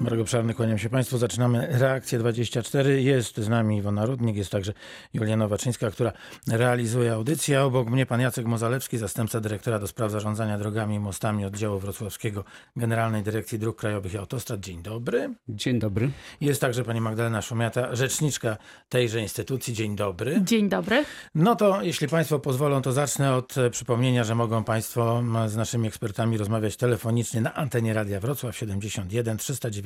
Marek Obszarny, kłaniam się Państwu. Zaczynamy reakcję 24. Jest z nami Iwona Rudnik, jest także Julia Nowaczyńska, która realizuje audycję. Obok mnie pan Jacek Mozalewski, zastępca dyrektora do spraw zarządzania drogami i mostami oddziału wrocławskiego Generalnej Dyrekcji Dróg Krajowych i Autostrad. Dzień dobry. Dzień dobry. Jest także pani Magdalena Szumiata, rzeczniczka tejże instytucji. Dzień dobry. Dzień dobry. No to jeśli Państwo pozwolą, to zacznę od przypomnienia, że mogą Państwo z naszymi ekspertami rozmawiać telefonicznie na antenie Radia Wrocław 71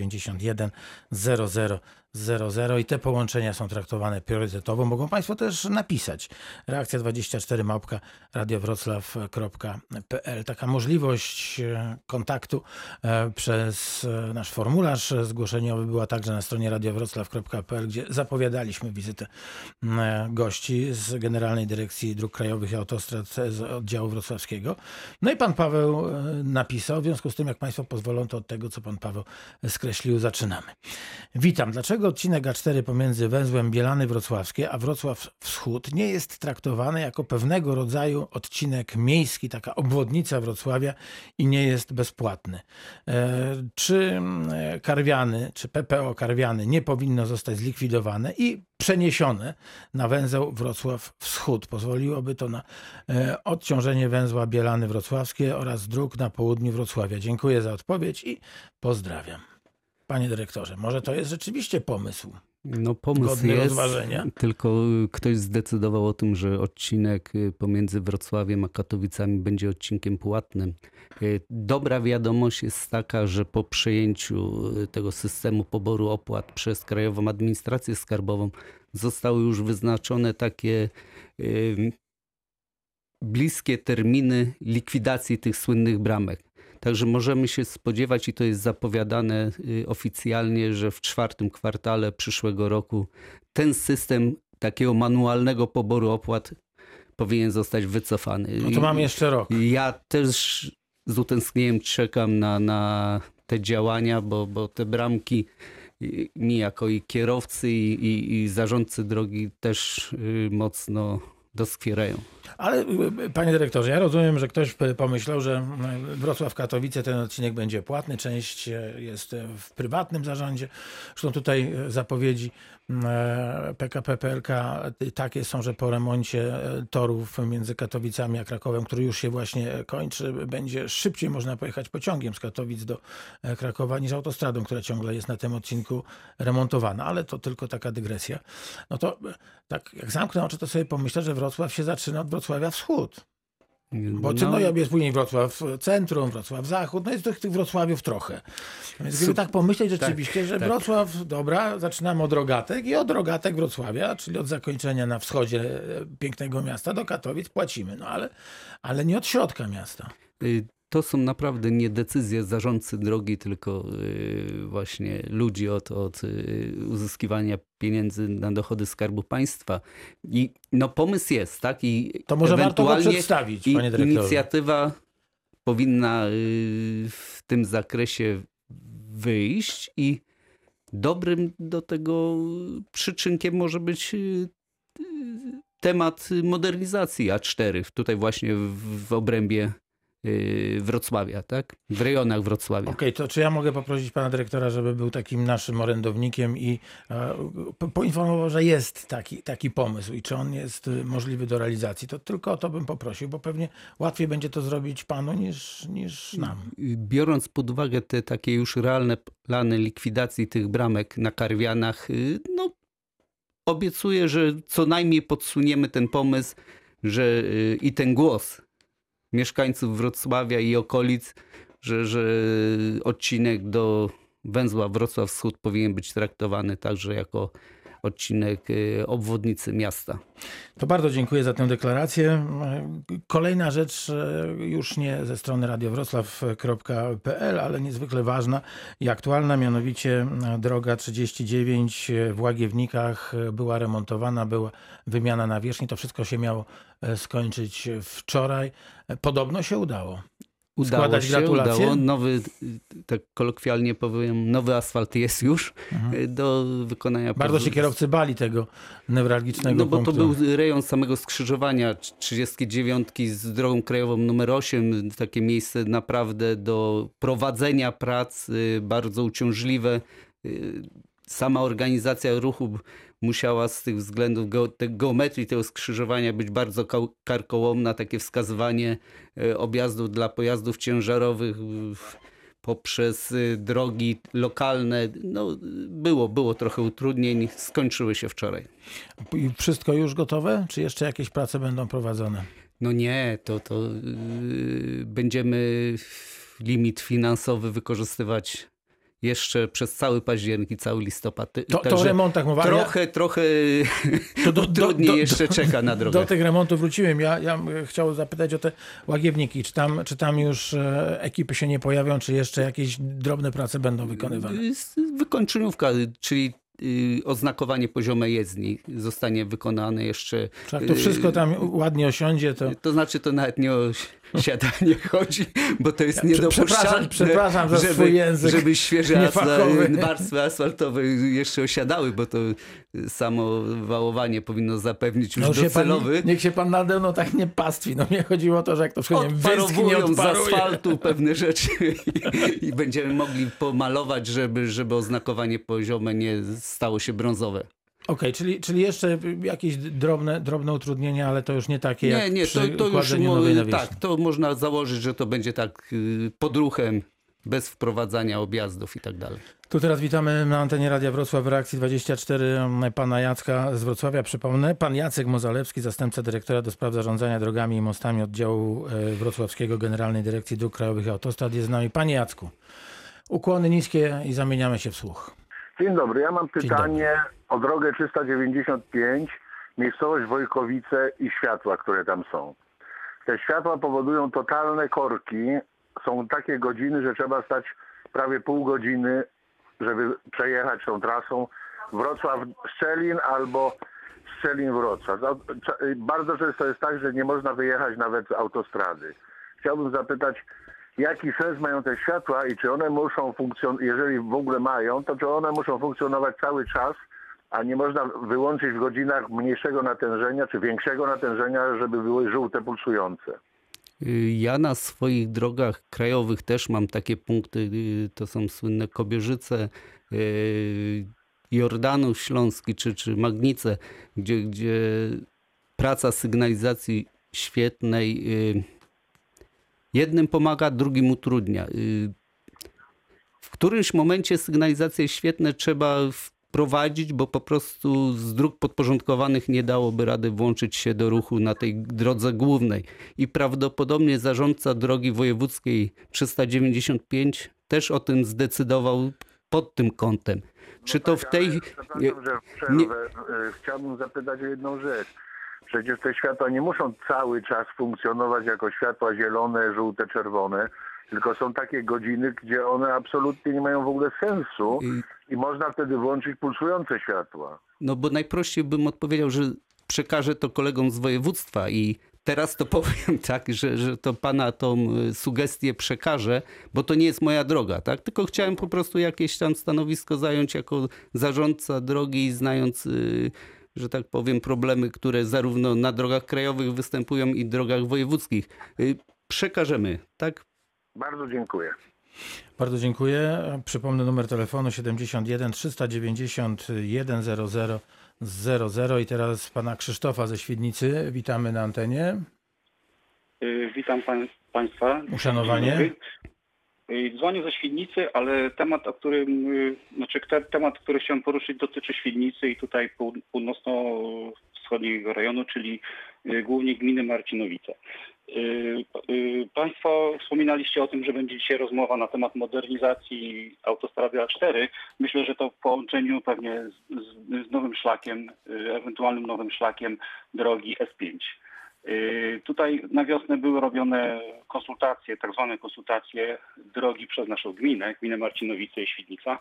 391 00 00 i te połączenia są traktowane priorytetowo. Mogą Państwo też napisać. Reakcja 24 małpka radiowroclaw.pl. Taka możliwość e, kontaktu e, przez e, nasz formularz zgłoszeniowy była także na stronie radiowroclaw.pl, gdzie zapowiadaliśmy wizytę gości z Generalnej Dyrekcji Dróg Krajowych i Autostrad z oddziału wrocławskiego. No i pan Paweł napisał, w związku z tym, jak Państwo pozwolą, to od tego, co pan Paweł skreślił, zaczynamy. Witam. Dlaczego odcinek A4 pomiędzy węzłem Bielany Wrocławskie a Wrocław Wschód nie jest traktowany jako pewnego rodzaju odcinek miejski, taka obwodnica Wrocławia i nie jest bezpłatny? E, Czy mm, Karwiany, czy PPO Karwiany nie powinno zostać zlikwidowane i przeniesione na węzeł Wrocław Wschód? Pozwoliłoby to na e, odciążenie węzła Bielany Wrocławskie oraz dróg na południu Wrocławia. Dziękuję za odpowiedź i pozdrawiam. Panie dyrektorze, może to jest rzeczywiście pomysł. No pomysł Godny jest, rozważenia. tylko ktoś zdecydował o tym, że odcinek y, pomiędzy Wrocławiem a Katowicami będzie odcinkiem płatnym. Y, Dobra wiadomość jest taka, że po przejęciu y, tego systemu poboru opłat przez Krajową Administrację Skarbową zostały już wyznaczone takie y, bliskie terminy likwidacji tych słynnych bramek. Także możemy się spodziewać, i to jest zapowiadane y, oficjalnie, że w czwartym kwartale przyszłego roku ten system takiego manualnego poboru opłat powinien zostać wycofany. No to mam jeszcze rok. Ja też z utęsknieniem czekam na, na te działania, bo, bo te bramki y, mi jako i kierowcy i, i, i zarządcy drogi też y, mocno doskwierają. Ale y, panie dyrektorze, ja rozumiem, że ktoś pomyślał, że y, Wrocław-Katowice ten odcinek będzie płatny, część e, jest e, w prywatnym zarządzie. Zresztą tutaj e, zapowiedzi PKP PLK takie są, że po remoncie e, torów między Katowicami a Krakowem, który już się właśnie kończy, będzie szybciej można pojechać pociągiem z Katowic do e, Krakowa niż autostradą, która ciągle jest na tym odcinku remontowana. Ale to tylko taka dygresja. No to e, tak jak zamknę oczy, to sobie pomyślę, że Wrocław się zaczyna od Wrocławia Wschód. Bo No, czy no, jest później Wrocław Centrum, Wrocław Zachód, no jest tych, tych Wrocławiów trochę. Więc gdyby tak pomyśleć rzeczywiście, że tak. Wrocław, dobra, zaczynamy od Rogatek i od Rogatek Wrocławia, czyli od zakończenia na wschodzie e, pięknego miasta do Katowic płacimy, no ale, ale nie od środka miasta. To są naprawdę nie decyzje zarządcy drogi, tylko y, właśnie ludzi od, od y, uzyskiwania pieniędzy na dochody Skarbu Państwa. I no pomysł jest, tak? I To może warto ewentualnie przedstawić, i panie dyrektorze. inicjatywa powinna y, w tym zakresie wyjść i dobrym do tego przyczynkiem może być temat modernizacji A4, tutaj właśnie w, obrębie Wrocławia, tak? W rejonach Wrocławia. Okej, to czy ja mogę poprosić pana dyrektora, żeby był takim naszym orędownikiem i e, po- poinformował, że jest taki, taki pomysł i czy on jest y, możliwy do realizacji? To tylko o to bym poprosił, bo pewnie łatwiej będzie to zrobić panu niż, niż nam. Biorąc pod uwagę te takie już realne plany likwidacji tych bramek na Karwianach, y, no obiecuję, że co najmniej podsuniemy ten pomysł, że y, i ten głos mieszkańców Wrocławia i okolic, że, że odcinek do węzła Wrocław Wschód powinien być traktowany także jako odcinek y, obwodnicy miasta. To bardzo dziękuję za tę deklarację. Kolejna rzecz, e, już nie ze strony radiowroclaw.pl, ale niezwykle ważna i aktualna, mianowicie e, droga 39 w Łagiewnikach była remontowana, była wymiana nawierzchni. To wszystko się miało skończyć wczoraj. Podobno się udało. Udało składać się, gratulacje? udało. Nowy, tak kolokwialnie powiem, nowy asfalt jest już Mhm. do wykonania. Bardzo się kierowcy bali tego newralgicznego No bo punktu. to był rejon samego skrzyżowania 39 z drogą krajową numer 8. Takie miejsce naprawdę do prowadzenia prac y, bardzo uciążliwe. Y, Sama organizacja ruchu musiała z tych względów geo, te, geometrii tego skrzyżowania być bardzo karkołomna. Takie wskazywanie y, objazdów dla pojazdów ciężarowych poprzez y, drogi lokalne. No, było, było trochę utrudnień. Skończyły się wczoraj. I wszystko już gotowe? Czy jeszcze jakieś prace będą prowadzone? No nie, to, to yy, będziemy limit finansowy wykorzystywać jeszcze przez cały październik i cały listopad. To, to o Także remontach mowa. ale ja- trochę, trochę To do- trudniej do- jeszcze do- czeka na drogę. Do tych remontów wróciłem. Ja, ja bym chciał zapytać o te łagiewniki. Czy tam, czy tam już e, ekipy się nie pojawią, czy jeszcze jakieś drobne prace będą wykonywane? Wykończeniówka, czyli oznakowanie poziome jezdni zostanie wykonane jeszcze. Czy jak to wszystko tam ładnie osiądzie, to... To znaczy to nawet nie o siadanie chodzi, bo to jest prze- niedopuszczalne. przepraszam- przepraszam za żeby, swój język Żeby świeże warstwy asfaltowe jeszcze osiadały, bo to samo wałowanie powinno zapewnić już No się pan, docelowy. niech się pan nade mną tak nie pastwi. No mnie chodziło o to, że jak to wszystko nie wyschnie, z asfaltu pewne rzeczy i, i będziemy mogli pomalować, żeby, żeby oznakowanie poziome nie stało się brązowe. Okej, czyli, czyli jeszcze jakieś drobne, drobne utrudnienia, ale to już nie takie Nie, jak nie, to, to już nowej tak, to można założyć, że to będzie tak y, podruchem, bez wprowadzania objazdów i tak dalej. Tu teraz witamy na antenie Radia Wrocław w reakcji 24 pana Jacka z Wrocławia. Przypomnę, pan Jacek Mozalewski, zastępca dyrektora do spraw zarządzania drogami i mostami oddziału e, wrocławskiego Generalnej Dyrekcji Dróg Krajowych i Autostrad jest z nami. Panie Jacku, ukłony niskie i zamieniamy się w słuch. Dzień dobry, ja mam pytanie o drogę 395, miejscowość Wojkowice i światła, które tam są. Te światła powodują totalne korki. Są takie godziny, że trzeba stać prawie pół godziny, żeby przejechać tą trasą Wrocław-Szczelin albo Szczelin-Wrocław. Bardzo często jest tak, że nie można wyjechać nawet z autostrady. Chciałbym zapytać, jaki sens mają te światła i czy one muszą funkcjonować, jeżeli w ogóle mają, to czy one muszą funkcjonować cały czas, a nie można wyłączyć w godzinach mniejszego natężenia czy większego natężenia, żeby były żółte pulsujące. Ja na swoich drogach krajowych też mam takie punkty, y, to są słynne Kobierzyce, y, Jordanów Śląski czy, czy Magnice, gdzie, gdzie praca sygnalizacji świetnej y, jednym pomaga, drugim utrudnia. Y, W którymś momencie sygnalizacje świetne trzeba wprowadzić, bo po prostu z dróg podporządkowanych nie dałoby rady włączyć się do ruchu na tej drodze głównej. I prawdopodobnie zarządca drogi wojewódzkiej 395 też o tym zdecydował pod tym kątem. Czy to w tej... Przepraszam, że przerwę. E, Chciałbym zapytać o jedną rzecz. Przecież te światła nie muszą cały czas funkcjonować jako światła zielone, żółte, czerwone, tylko są takie godziny, gdzie one absolutnie nie mają w ogóle sensu i można wtedy włączyć pulsujące światła. No bo najprościej bym odpowiedział, że przekażę to kolegom z województwa i teraz to powiem tak, że, że to pana tą y, sugestię przekażę, bo to nie jest moja droga, tak? Tylko chciałem po prostu jakieś tam stanowisko zająć jako zarządca drogi, znając, y, że tak powiem, problemy, które zarówno na drogach krajowych występują i drogach wojewódzkich. Y, Przekażemy, tak? Bardzo dziękuję. Bardzo dziękuję. Przypomnę numer telefonu 71 391 00 00 i teraz pana Krzysztofa ze Świdnicy. Witamy na antenie. Y, Witam pań, Państwa. Uszanowanie. Dzwonię ze Świdnicy, ale temat, o którym, y, znaczy te, temat, który chciałem poruszyć dotyczy Świdnicy i tutaj pół, północno-wschodniego rejonu, czyli y, głównie gminy Marcinowice. Y, Państwo wspominaliście o tym, że będzie dzisiaj rozmowa na temat modernizacji autostrady A4. Myślę, że to w połączeniu pewnie z, z, z nowym szlakiem, ewentualnym nowym szlakiem drogi S5. Y, Tutaj na wiosnę były robione konsultacje, tak zwane konsultacje drogi przez naszą gminę, gminę Marcinowice i Świdnica.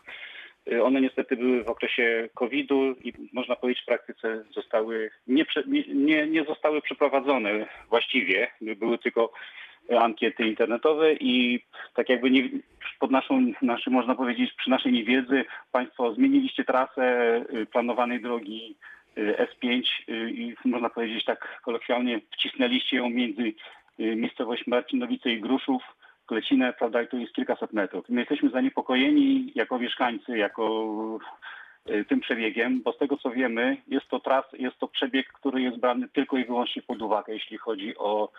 Y, One niestety były w okresie COVID-u i można powiedzieć w praktyce zostały nie, nie, nie, zostały przeprowadzone właściwie. Były tylko ankiety internetowe i tak jakby nie, pod naszą, naszym, można powiedzieć, przy naszej niewiedzy Państwo zmieniliście trasę e, planowanej drogi S5 e, i można powiedzieć tak kolokwialnie wcisnęliście ją między e, miejscowość Marcinowice i Gruszów, Klecinę, prawda, i tu jest kilkaset metrów. My jesteśmy zaniepokojeni jako mieszkańcy, jako y, tym przebiegiem, bo z tego co wiemy, jest to tras, jest to przebieg, który jest brany tylko i wyłącznie pod uwagę, jeśli chodzi o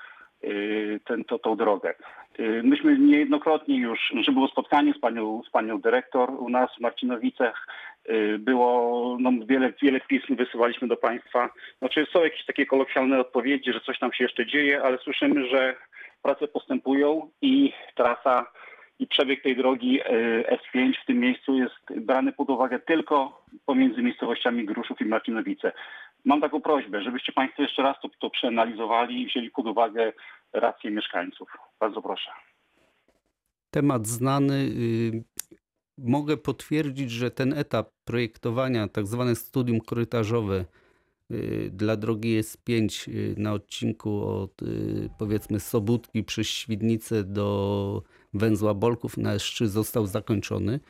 y, ten, to, tą drogę. Y, Myśmy niejednokrotnie już, znaczy było spotkanie z panią, z panią dyrektor u nas w Marcinowicach, y, było no, wiele, wiele pism wysyłaliśmy do państwa. Znaczy są jakieś takie kolokwialne odpowiedzi, że coś tam się jeszcze dzieje, ale słyszymy, że prace postępują i trasa i przebieg tej drogi e, S5 w tym miejscu jest brany pod uwagę tylko pomiędzy miejscowościami Gruszów i Marcinowice. Mam taką prośbę, żebyście Państwo jeszcze raz to, to przeanalizowali i wzięli pod uwagę racje mieszkańców. Bardzo proszę. Temat znany. Mogę potwierdzić, że ten etap projektowania, tak zwane studium korytarzowe y, dla drogi S5 y, na odcinku od y, powiedzmy Sobótki przez Świdnicę do węzła Bolków na S3 został zakończony.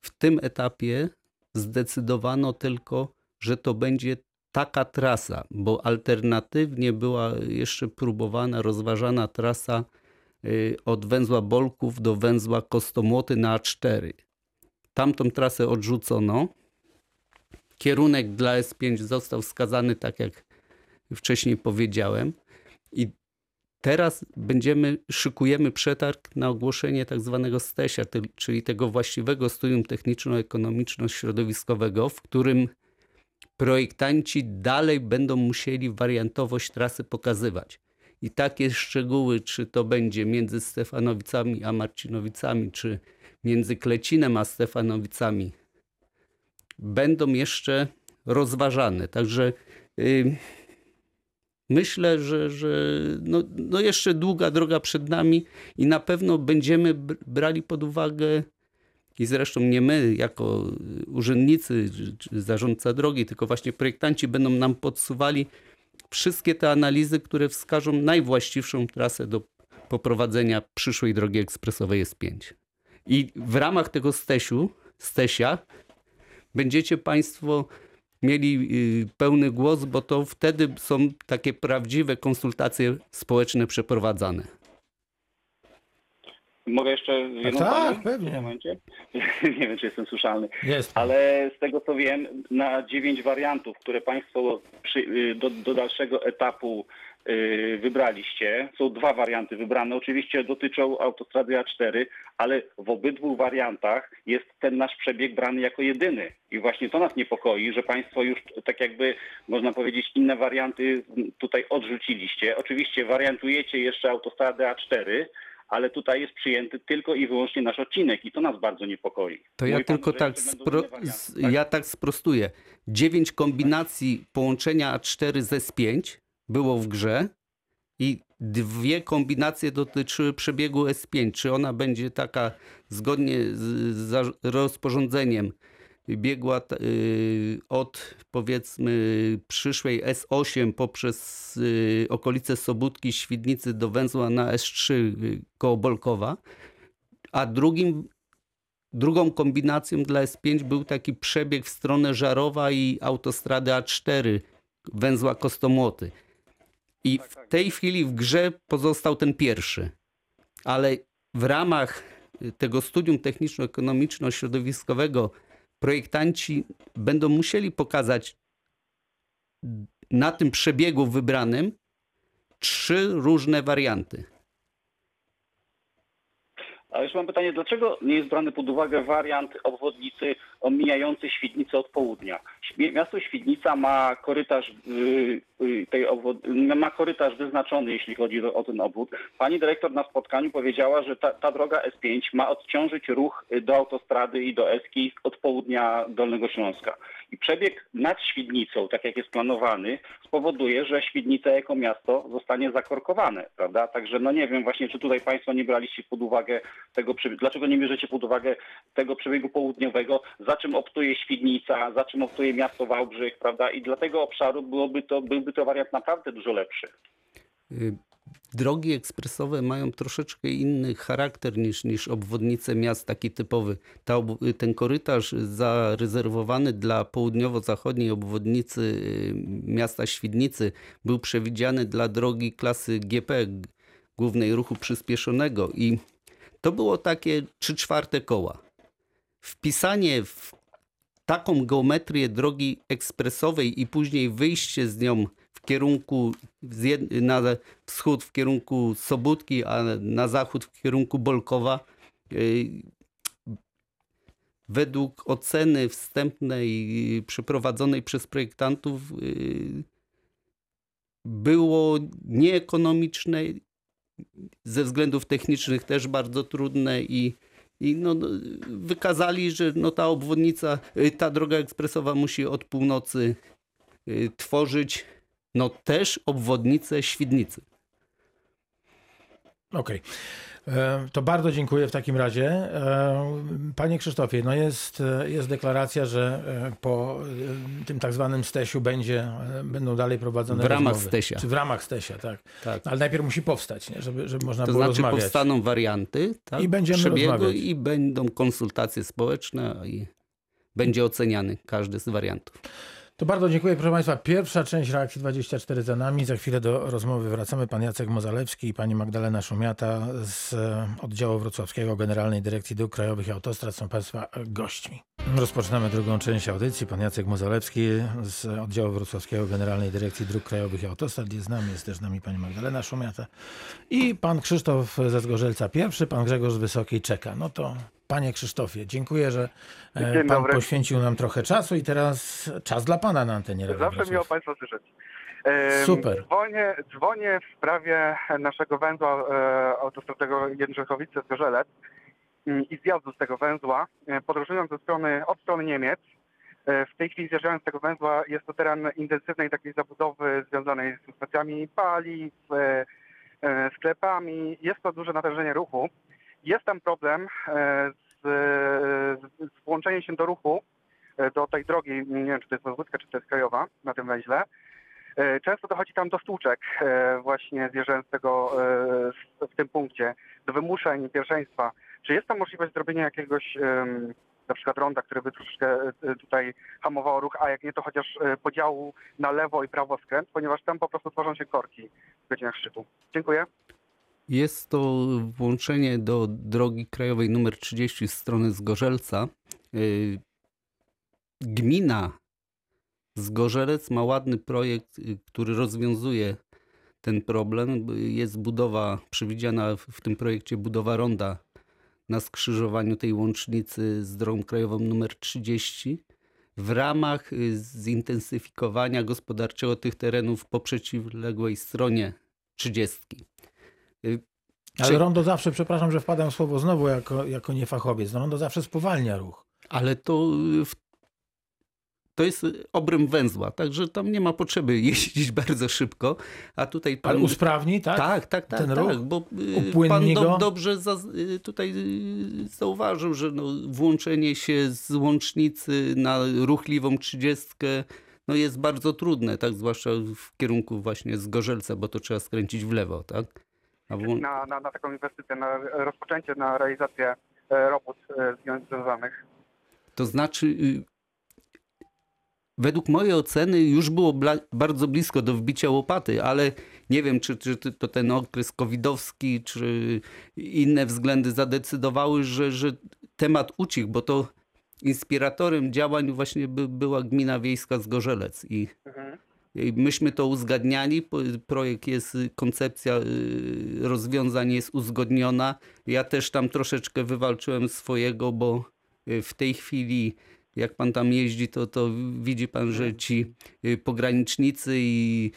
W tym etapie zdecydowano tylko, że to będzie taka trasa, bo alternatywnie była jeszcze próbowana, rozważana trasa od węzła Bolków do węzła Kostomłoty na A4. Tamtą trasę odrzucono. Kierunek dla S5 został wskazany tak jak wcześniej powiedziałem i teraz będziemy, szykujemy przetarg na ogłoszenie tak zwanego ty- czyli tego właściwego studium techniczno-ekonomiczno-środowiskowego, w którym projektanci dalej będą musieli wariantowość trasy pokazywać. I takie szczegóły, czy to będzie między Stefanowicami a Marcinowicami, czy między Klecinem a Stefanowicami, będą jeszcze rozważane. Także y, myślę, że, że no, no jeszcze długa droga przed nami i na pewno będziemy br- brali pod uwagę i zresztą nie my jako urzędnicy zarządca drogi, tylko właśnie projektanci będą nam podsuwali wszystkie te analizy, które wskażą najwłaściwszą trasę do poprowadzenia przyszłej drogi ekspresowej S5. I w ramach tego stesiu, stesia będziecie Państwo mieli y, pełny głos, bo to wtedy są takie prawdziwe konsultacje społeczne przeprowadzane. Mogę jeszcze jedno tak, pewnie. w tym momencie? Nie wiem, czy jestem słyszalny. Jest. Ale z tego co wiem, na dziewięć wariantów, które Państwo przy, y, do, do dalszego etapu wybraliście, są dwa warianty wybrane. Oczywiście dotyczą autostrady A4, ale w obydwu wariantach jest ten nasz przebieg brany jako jedyny. I właśnie to nas niepokoi, że Państwo już tak jakby, można powiedzieć, inne warianty tutaj odrzuciliście. Oczywiście wariantujecie jeszcze autostradę A4, ale tutaj jest przyjęty tylko i wyłącznie nasz odcinek i to nas bardzo niepokoi. To ja Mówi pan, tylko że tak, spro, warianty, tak? ja tak sprostuję. Dziewięć kombinacji połączenia A4 z S5 było w grze i dwie kombinacje dotyczyły przebiegu S5. Czy ona będzie taka zgodnie z, rozporządzeniem biegła y, od powiedzmy przyszłej S8 poprzez y, okolice Sobótki, Świdnicy do węzła na S3 y, koło Bolkowa, a drugim Drugą kombinacją dla S5 był taki przebieg w stronę Żarowa i autostrady A4 węzła Kostomłoty. I w tej chwili w grze pozostał ten pierwszy. Ale w ramach tego studium techniczno-ekonomiczno-środowiskowego projektanci będą musieli pokazać na tym przebiegu wybranym trzy różne warianty. Ale już mam pytanie, dlaczego nie jest brany pod uwagę wariant obwodnicy omijający Świdnicę od południa? Miasto Świdnica ma korytarz, y, y, tej obwod... ma korytarz wyznaczony, jeśli chodzi o, ten obwód. Pani dyrektor na spotkaniu powiedziała, że ta, ta droga S5 ma odciążyć ruch do autostrady i do Eski od południa Dolnego Śląska. I przebieg nad Świdnicą, tak jak jest planowany, spowoduje, że Świdnica jako miasto zostanie zakorkowane, prawda? Także no nie wiem właśnie, czy tutaj Państwo nie braliście pod uwagę tego przebiegu, dlaczego nie bierzecie pod uwagę tego przebiegu południowego, za czym optuje Świdnica, za czym optuje miasto Wałbrzych, prawda? I dla tego obszaru byłoby to, byłby to wariant naprawdę dużo lepszy. Y, drogi ekspresowe mają troszeczkę inny charakter niż, niż obwodnice miast, taki typowy. Ta, ob- ten korytarz zarezerwowany dla południowo-zachodniej obwodnicy y, miasta Świdnicy był przewidziany dla drogi klasy GP, głównej ruchu przyspieszonego i to było takie 3 czwarte koła. Wpisanie w taką geometrię drogi ekspresowej i później wyjście z nią w kierunku na wschód w kierunku Sobótki, a na zachód w kierunku Bolkowa. y, Według oceny wstępnej y, przeprowadzonej przez projektantów y, było nieekonomiczne, ze względów technicznych też bardzo trudne i i no, no, wykazali, że no, ta obwodnica, y, ta droga ekspresowa musi od północy y, tworzyć no, też obwodnicę Świdnicy. Okej. E, To bardzo dziękuję w takim razie. E, Panie Krzysztofie, no jest, e, jest deklaracja, że e, po e, tym tak zwanym Stesiu będzie, e, będą dalej prowadzone W ramach rozmowy. Stesia. Czy w ramach Stesia, tak. Tak. Ale najpierw musi powstać, nie? Żeby, żeby można To było znaczy rozmawiać. powstaną warianty tak, I będziemy przebiegu rozmawiać. i będą konsultacje społeczne i będzie oceniany każdy z wariantów. To bardzo dziękuję, proszę Państwa. Pierwsza część reakcji 24 za nami. Za chwilę do rozmowy wracamy. Pan Jacek Mozalewski i pani Magdalena Szumiata z e, oddziału wrocławskiego Generalnej Dyrekcji Dróg Krajowych i Autostrad są Państwa gośćmi. Rozpoczynamy drugą część audycji. Pan Jacek Mozalewski z oddziału wrocławskiego Generalnej Dyrekcji Dróg Krajowych i Autostrad jest z nami. Jest też z nami pani Magdalena Szumiata i pan Krzysztof ze Zgorzelca pierwszy, pan Grzegorz z Wysokiej czeka. No to Panie Krzysztofie, dziękuję, że e, Dzień Pan dobry. poświęcił nam trochę czasu i teraz czas dla Pana na antenie. Zawsze miło Państwa słyszeć. Super. Dzwonię, dzwonię w sprawie naszego węzła e, autostradowego Jędrzychowice-Zgorzelec mm, i zjazdu z tego węzła, e, podróżując ze strony, od strony Niemiec. E, w tej chwili zjeżdżając z tego węzła jest to teren intensywnej takiej zabudowy związanej z stacjami paliw, sklepami. Jest to duże natężenie ruchu. Jest tam problem e, z, z, włączeniem się do ruchu e, do tej drogi, nie wiem czy to jest wojewódzka, czy to jest krajowa na tym węźle. E, Często dochodzi tam do stłuczek właśnie zjeżdżając z tego w tym punkcie, do wymuszeń pierwszeństwa. Czy jest tam możliwość zrobienia jakiegoś na przykład ronda, które by troszeczkę tutaj hamowało ruch, a jak nie to chociaż podziału na lewo i prawo skręt, ponieważ tam po prostu tworzą się korki w godzinach szczytu. Dziękuję. Jest to włączenie do drogi krajowej numer 30 z strony Zgorzelca. Y, Gmina Zgorzelec ma ładny projekt, y, który rozwiązuje ten problem. Jest budowa, przewidziana w- tym projekcie budowa ronda na skrzyżowaniu tej łącznicy z drogą krajową numer 30 w ramach y, zintensyfikowania gospodarczego tych terenów po przeciwległej stronie 30. Y, Ale Czy- rondo zawsze, przepraszam, że wpadam w słowo znowu jako, jako niefachowiec, no rondo zawsze spowalnia ruch. Ale to, y, w- to jest obręb węzła, także tam nie ma potrzeby jeździć bardzo szybko. A tutaj pan. Ale usprawni, tak? tak, tak, tak, ten tak, ruch? bo y, Upłynni pan do, dobrze za, tutaj zauważył, że no, włączenie się z łącznicy na ruchliwą trzydziestkę no jest bardzo trudne, tak, zwłaszcza w kierunku właśnie z Gorzelca, bo to trzeba skręcić w lewo, tak? Na, na, na taką inwestycję, na rozpoczęcie, na realizację e, robót e, związanych. To znaczy, y, według mojej oceny już było bardzo blisko do wbicia łopaty, ale nie wiem, czy, czy to ten okres covidowski, czy inne względy zadecydowały, że, że temat ucichł, bo to inspiratorem działań właśnie by, była gmina wiejska Zgorzelec i Mhm. Myśmy to uzgadniali, projekt jest, y, koncepcja y, rozwiązań jest uzgodniona. Ja też tam troszeczkę wywalczyłem swojego, bo y, w tej chwili jak pan tam jeździ, to, to widzi pan, że ci y, pogranicznicy i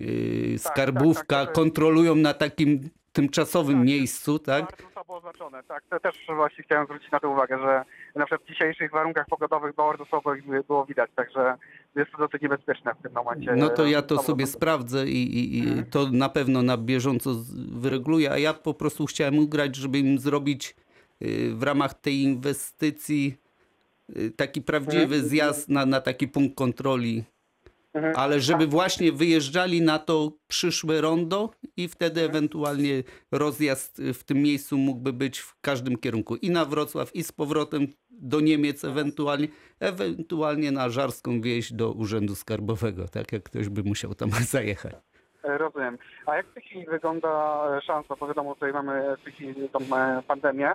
y, tak, skarbówka tak, to- kontrolują na takim tymczasowym Tak, miejscu, tak? Bardzo słabo oznaczone, tak. To też właśnie chciałem zwrócić na to uwagę, że na przykład w dzisiejszych warunkach pogodowych bardzo słabo ich było widać, także jest to dosyć niebezpieczne w tym momencie. No to ja to sobie sprawdzę i, i, i Mhm. to na pewno na bieżąco wyreguluję, a ja po prostu chciałem ugrać, żeby im zrobić y, w ramach tej inwestycji y, taki prawdziwy Mhm. zjazd na, na taki punkt kontroli Mhm. ale żeby właśnie wyjeżdżali na to przyszłe rondo i wtedy ewentualnie rozjazd w tym miejscu mógłby być w każdym kierunku. I na Wrocław, i z powrotem do Niemiec ewentualnie, ewentualnie na Żarską wieś do Urzędu Skarbowego, tak jak ktoś by musiał tam zajechać. Rozumiem. A jak w tej chwili wygląda szansa? Bo wiadomo, tutaj mamy w tej chwili tą e, pandemię.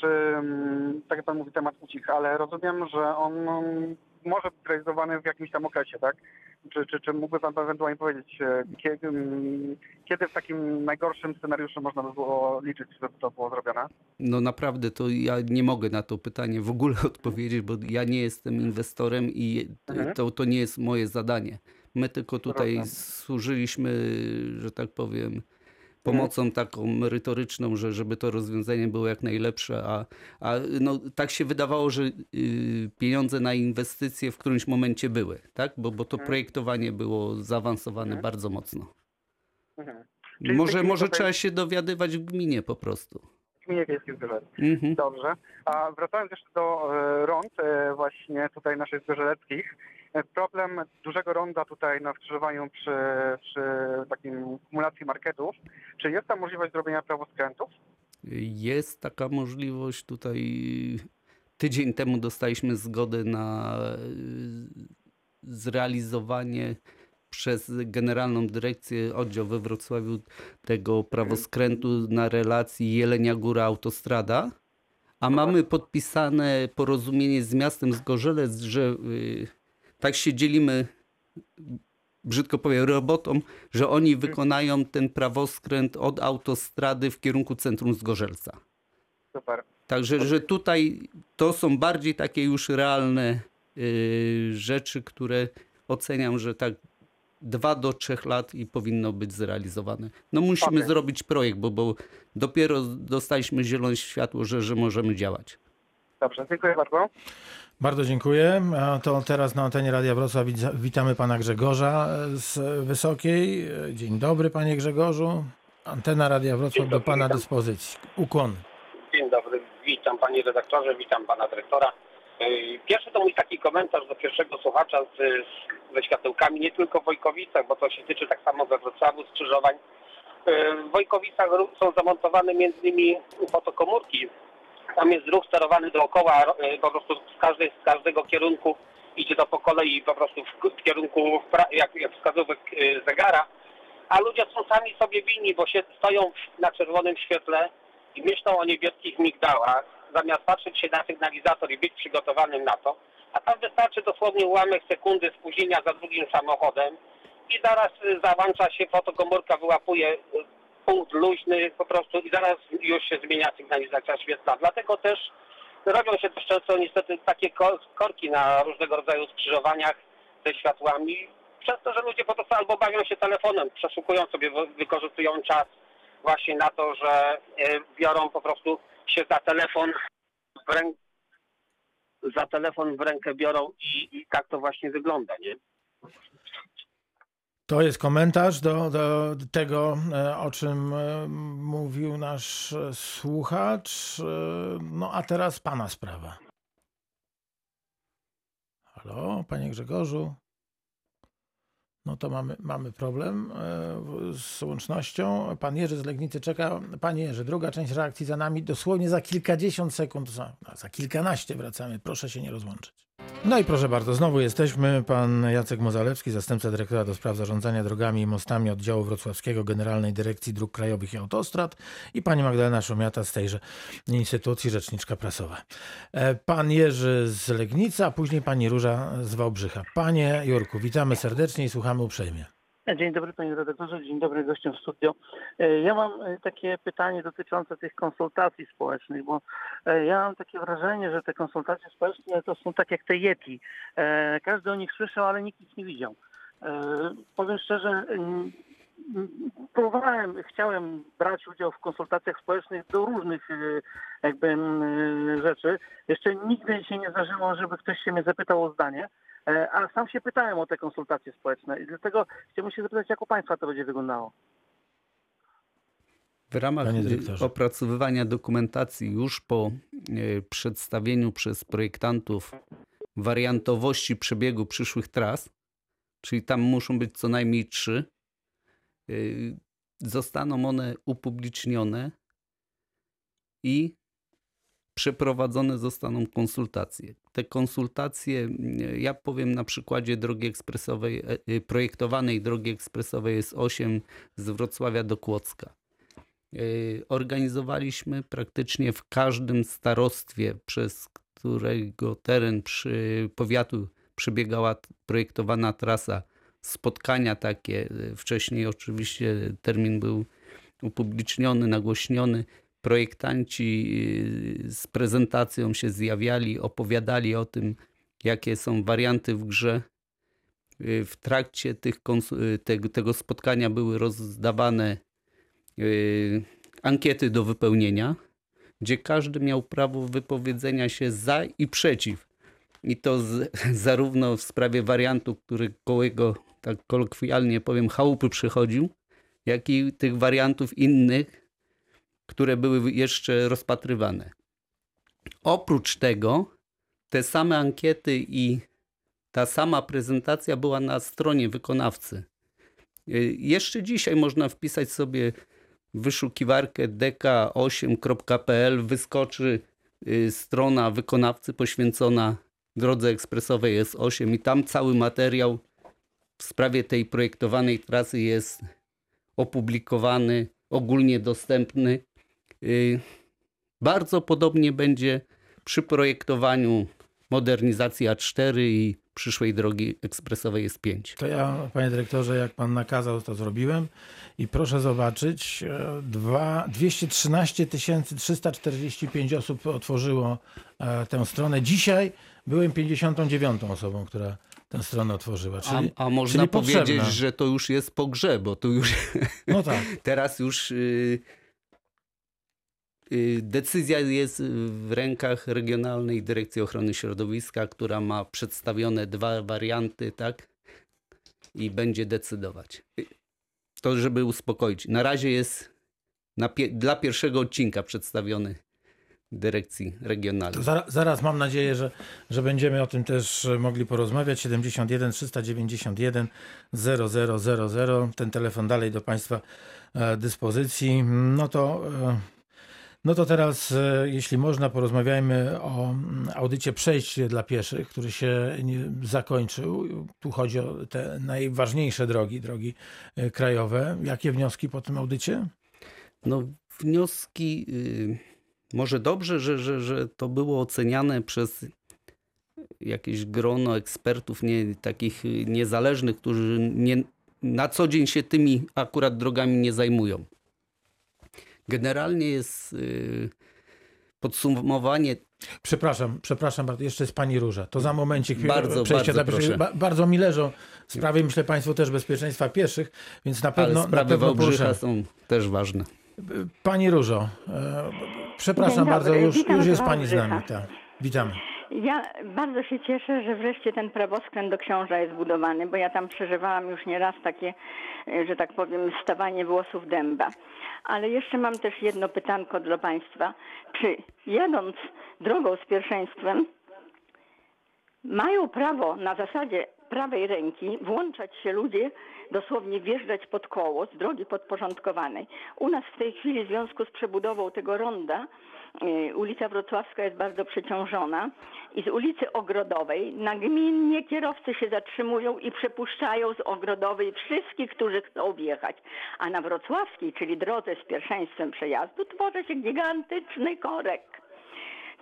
Czy, mm, tak jak Pan mówi, temat ucichł, ale rozumiem, że on może być realizowany w jakimś tam okresie, tak? Czy, czy, czy mógłby Pan ewentualnie powiedzieć, e, kiedy, kiedy w takim najgorszym scenariuszu można by było liczyć, żeby to było zrobione? No naprawdę to ja nie mogę na to pytanie w ogóle odpowiedzieć, bo ja nie jestem inwestorem i Mhm. to, to nie jest moje zadanie. My tylko tutaj służyliśmy, że tak powiem, pomocą taką merytoryczną, że, żeby to rozwiązanie było jak najlepsze, a, a no, tak się wydawało, że y, pieniądze na inwestycje w którymś momencie były, tak? Bo, bo to projektowanie było zaawansowane bardzo mocno. Mhm. Może, może tutaj- trzeba się dowiadywać w gminie po prostu. W gminie Wiejskiej Zgorzelec. Mhm. Dobrze. A wracając jeszcze do e, rond, e, właśnie tutaj naszych zgorzeleckich, problem dużego ronda tutaj na skrzyżowaniu przy, przy takim kumulacji marketów, czy jest tam możliwość zrobienia prawoskrętów? Jest taka możliwość tutaj. Tydzień temu dostaliśmy zgodę na y, zrealizowanie przez Generalną Dyrekcję Oddział we Wrocławiu tego prawoskrętu na relacji Jelenia Góra Autostrada. A mamy podpisane porozumienie z miastem Zgorzelec, że y, tak się dzielimy brzydko powiem, robotom, że oni wykonają ten prawoskręt od autostrady w kierunku centrum Zgorzelca. Super. Także, że tutaj to są bardziej takie już realne y, rzeczy, które oceniam, że tak dwa do trzech lat i powinno być zrealizowane. No musimy Okej. zrobić projekt, bo, bo dopiero dostaliśmy zielone światło, że, że możemy działać. Dobrze, dziękuję bardzo. Bardzo dziękuję. To teraz na antenie Radia Wrocław witamy pana Grzegorza z Wysokiej. Dzień dobry panie Grzegorzu. Antena Radia Wrocław Dzień do dobry, pana witam. dyspozycji. Ukłon. Dzień dobry, witam panie redaktorze, witam pana dyrektora. Yy, Pierwszy to mój taki komentarz do pierwszego słuchacza z, z, ze światełkami, nie tylko w Wojkowicach, bo to się tyczy tak samo we Wrocławiu skrzyżowań. W Wojkowicach są zamontowane między innymi fotokomórki. Tam jest ruch sterowany dookoła, yy, po prostu z, z każdego kierunku idzie to po kolei po prostu w, kierunku w jak, jak wskazówek yy, zegara. A ludzie są sami sobie winni, bo się stoją na czerwonym świetle i myślą o niebieskich migdałach, zamiast patrzeć się na sygnalizator i być przygotowanym na to, a tam wystarczy dosłownie ułamek sekundy spóźnienia za drugim samochodem i zaraz y, załącza się fotokomórka, wyłapuje punkt luźny po prostu i zaraz już się zmienia sygnalizacja świetna. Dlatego też robią się też często niestety takie ko- korki na różnego rodzaju skrzyżowaniach ze światłami, przez to, że ludzie po prostu albo bawią się telefonem, przeszukują sobie, wy- wykorzystują czas właśnie na to, że e, biorą po prostu się za telefon w rękę, za telefon w rękę biorą i, i tak to właśnie wygląda, nie? To jest komentarz do, do tego, e, o czym e, mówił nasz e, słuchacz. No a teraz pana sprawa. Halo, panie Grzegorzu. No to mamy, mamy problem z łącznością. Pan Jerzy z Legnicy czeka. Panie Jerzy, druga część reakcji za nami. Dosłownie za kilkadziesiąt sekund, za, za kilkanaście wracamy. Proszę się nie rozłączyć. No i proszę bardzo, znowu jesteśmy. Pan Jacek Mozalewski, zastępca dyrektora do spraw zarządzania drogami i mostami oddziału wrocławskiego Generalnej Dyrekcji Dróg Krajowych i Autostrad i pani Magdalena Szumiata z tejże instytucji, rzeczniczka prasowa. E, Pan Jerzy z Legnica, później pani Róża z Wałbrzycha. Panie Jurku, witamy serdecznie i słuchamy uprzejmie. Dzień dobry panie redaktorze, dzień dobry gościom w studio. E, Ja mam e, takie pytanie dotyczące tych konsultacji społecznych, bo e, ja mam takie wrażenie, że te konsultacje społeczne to są tak jak te Yeti. Każdy o nich słyszał, ale nikt ich nie widział. Powiem szczerze, mm, próbowałem, chciałem brać udział w konsultacjach społecznych do różnych e, jakby mm, rzeczy. Jeszcze nigdy się nie zdarzyło, żeby ktoś się mnie zapytał o zdanie. E, A sam się pytałem o te konsultacje społeczne i dlatego chciałbym się zapytać, jak u Państwa to będzie wyglądało. W ramach opracowywania dokumentacji już po przedstawieniu przez projektantów wariantowości przebiegu przyszłych tras, czyli tam muszą być co najmniej trzy, zostaną one upublicznione i przeprowadzone zostaną konsultacje. Te konsultacje, y, ja powiem na przykładzie drogi ekspresowej, e, y, projektowanej drogi ekspresowej jest 8 z Wrocławia do Kłodzka. Y, Organizowaliśmy praktycznie w każdym starostwie, przez którego teren przy powiatu przebiegała projektowana trasa, spotkania takie. Wcześniej oczywiście termin był upubliczniony, nagłośniony. Projektanci y, z prezentacją się zjawiali, opowiadali o tym, jakie są warianty w grze. Y, W trakcie tych y, tego, spotkania były rozdawane ankiety do wypełnienia, gdzie każdy miał prawo wypowiedzenia się za i przeciw. I to z, zarówno w sprawie wariantu, który koło jego, tak kolokwialnie powiem, chałupy przychodził, jak i tych wariantów innych, które były jeszcze rozpatrywane. Oprócz tego, te same ankiety i ta sama prezentacja była na stronie wykonawcy. Y, Jeszcze dzisiaj można wpisać sobie wyszukiwarkę dk8.pl, wyskoczy y, strona wykonawcy poświęcona drodze ekspresowej S8 i tam cały materiał w sprawie tej projektowanej trasy jest opublikowany, ogólnie dostępny. Y, Bardzo podobnie będzie przy projektowaniu modernizacji A4 i przyszłej drogi ekspresowej S5. To ja, panie dyrektorze, jak pan nakazał, to zrobiłem. I proszę zobaczyć, e, dwa, 213 345 osób otworzyło e, tę stronę. Dzisiaj byłem 59 osobą, która tę stronę otworzyła. A, Czyli, a można czyli powiedzieć, potrzebna. że to już jest po grze, bo tu już No tak. teraz już y, y, decyzja jest w rękach Regionalnej Dyrekcji Ochrony Środowiska, która ma przedstawione dwa warianty, tak? I będzie decydować. To, żeby uspokoić. Na razie jest na pie- dla pierwszego odcinka przedstawiony Dyrekcji Regionalnej. zaraz, zaraz mam nadzieję, że, że będziemy o tym też e, mogli porozmawiać. 71 391 0000. Ten telefon dalej do Państwa e, dyspozycji. No to, e, no to teraz, jeśli można, porozmawiajmy o mm, audycie Przejście dla pieszych, który się zakończył. Tu chodzi o te najważniejsze drogi, drogi krajowe. Jakie wnioski po tym audycie? No, wnioski. y, może dobrze, że, że, że to było oceniane przez jakieś grono ekspertów, nie, takich niezależnych, którzy nie, na co dzień się tymi akurat drogami nie zajmują. Generalnie jest y, podsumowanie. Przepraszam, przepraszam bardzo, jeszcze jest pani Róża. To za momencik Bardzo, przejście bardzo proszę. Ba, bardzo mi leżą sprawy, myślę Państwu też bezpieczeństwa pieszych, więc na Ale pewno, na sprawy pewno Wałbrzycha proszę. są też ważne. Pani Różo, e, przepraszam bardzo, już, witam już jest Pani z nami. Tak. Witamy. Ja bardzo się cieszę, że wreszcie ten prawoskręt do książa jest budowany, bo ja tam przeżywałam już nieraz takie, e, że tak powiem, stawanie włosów dęba. Ale jeszcze mam też jedno pytanko dla Państwa. Czy jadąc drogą z pierwszeństwem, mają prawo na zasadzie prawej ręki włączać się ludzie, dosłownie wjeżdżać pod koło z drogi podporządkowanej. U nas w tej chwili w związku z przebudową tego ronda y, ulica Wrocławska jest bardzo przeciążona i z ulicy Ogrodowej nagminnie kierowcy się zatrzymują i przepuszczają z Ogrodowej wszystkich, którzy chcą wjechać. A na Wrocławskiej, czyli drodze z pierwszeństwem przejazdu, tworzy się gigantyczny korek.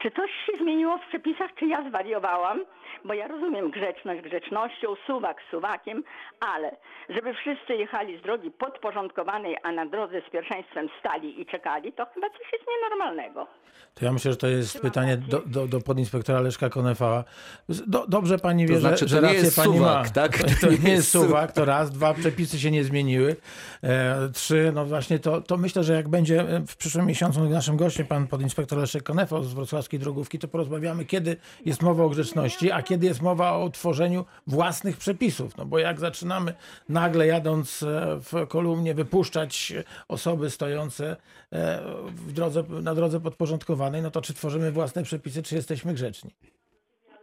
Czy coś się zmieniło w przepisach, czy ja zwariowałam? Bo ja rozumiem grzeczność grzecznością, suwak suwakiem, ale żeby wszyscy jechali z drogi podporządkowanej, a na drodze z pierwszeństwem stali i czekali, to chyba coś jest nienormalnego. To ja myślę, że to jest pytanie do, do, do podinspektora Leszka Konefała. Do, dobrze Pani wie, To znaczy, że, to że nie rację jest Pani suwak, ma. tak? To, to nie jest suwak, to raz. Dwa, przepisy się nie zmieniły. E, trzy, no właśnie to, to myślę, że jak będzie w przyszłym miesiącu naszym gościem pan podinspektor Leszek Konefał z wrocławskiej drogówki, to porozmawiamy, kiedy jest mowa o grzeczności, a kiedy jest mowa o tworzeniu własnych przepisów. No bo jak zaczynamy nagle jadąc e, w kolumnie wypuszczać osoby stojące e, w drodze, na drodze podporządkowanej, no to czy tworzymy własne przepisy, czy jesteśmy grzeczni?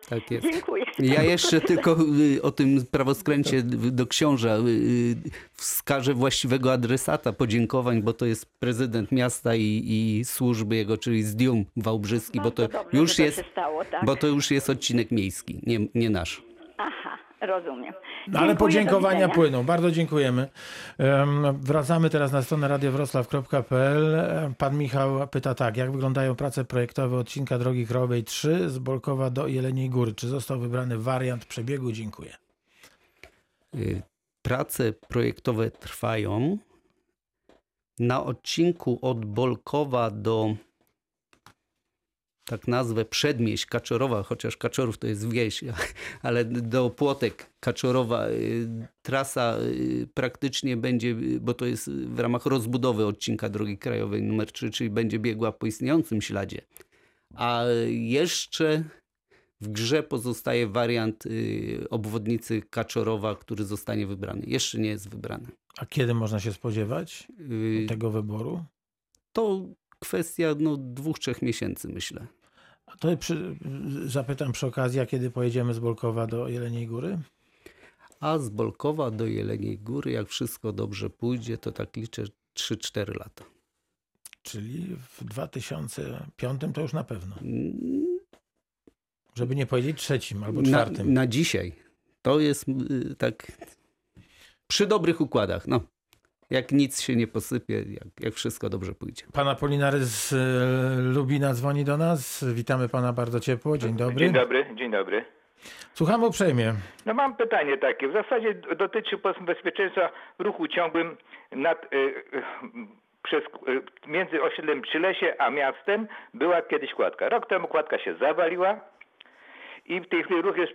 Tak jest. Dziękuję. Ja jeszcze tylko y, o tym prawoskręcie do książa y, wskażę właściwego adresata podziękowań, bo to jest prezydent miasta i, i służby jego, czyli Zdium Wałbrzyski, bo to Bardzo dobrze, już to jest, stało, tak? bo to już jest odcinek miejski, nie, nie nasz. Rozumiem. No, ale podziękowania płyną. Bardzo dziękujemy. Em, Wracamy teraz na stronę radiowroclaw.pl. Pan Michał pyta tak, jak wyglądają prace projektowe odcinka drogi krajowej 3 z Bolkowa do Jeleniej Góry? Czy został wybrany wariant przebiegu? Dziękuję. Y, Prace projektowe trwają. Na odcinku od Bolkowa do tak nazwę przedmieść Kaczorowa, chociaż Kaczorów to jest wieś, ale do Płotek Kaczorowa y, trasa y, praktycznie będzie, bo to jest w ramach rozbudowy odcinka drogi krajowej numer 3, czyli będzie biegła po istniejącym śladzie. A jeszcze w grze pozostaje wariant y, obwodnicy Kaczorowa, który zostanie wybrany. Jeszcze nie jest wybrany. A kiedy można się spodziewać tego wyboru? To kwestia no, dwóch, trzech miesięcy, myślę. A To przy, zapytam przy okazji, a kiedy pojedziemy z Bolkowa do Jeleniej Góry? A z Bolkowa do Jeleniej Góry, jak wszystko dobrze pójdzie, to tak liczę 3-4 lata. Czyli w 2005 to już na pewno. Mm, Żeby nie powiedzieć trzecim albo Na, czwartym. na dzisiaj. To jest y, tak przy dobrych układach. No. Jak nic się nie posypie, jak, jak wszystko dobrze pójdzie. Pan Apolinary z e, Lubina dzwoni do nas. Witamy pana bardzo ciepło. Dzień dobry. Dzień dobry, dzień dobry. Słuchamy uprzejmie. No mam pytanie takie, w zasadzie dotyczy bezpieczeństwa w ruchu ciągłym nad, y, y, przez, y, między osiedlem Przylesie a miastem była kiedyś kładka. Rok temu kładka się zawaliła i w tej chwili ruch jest,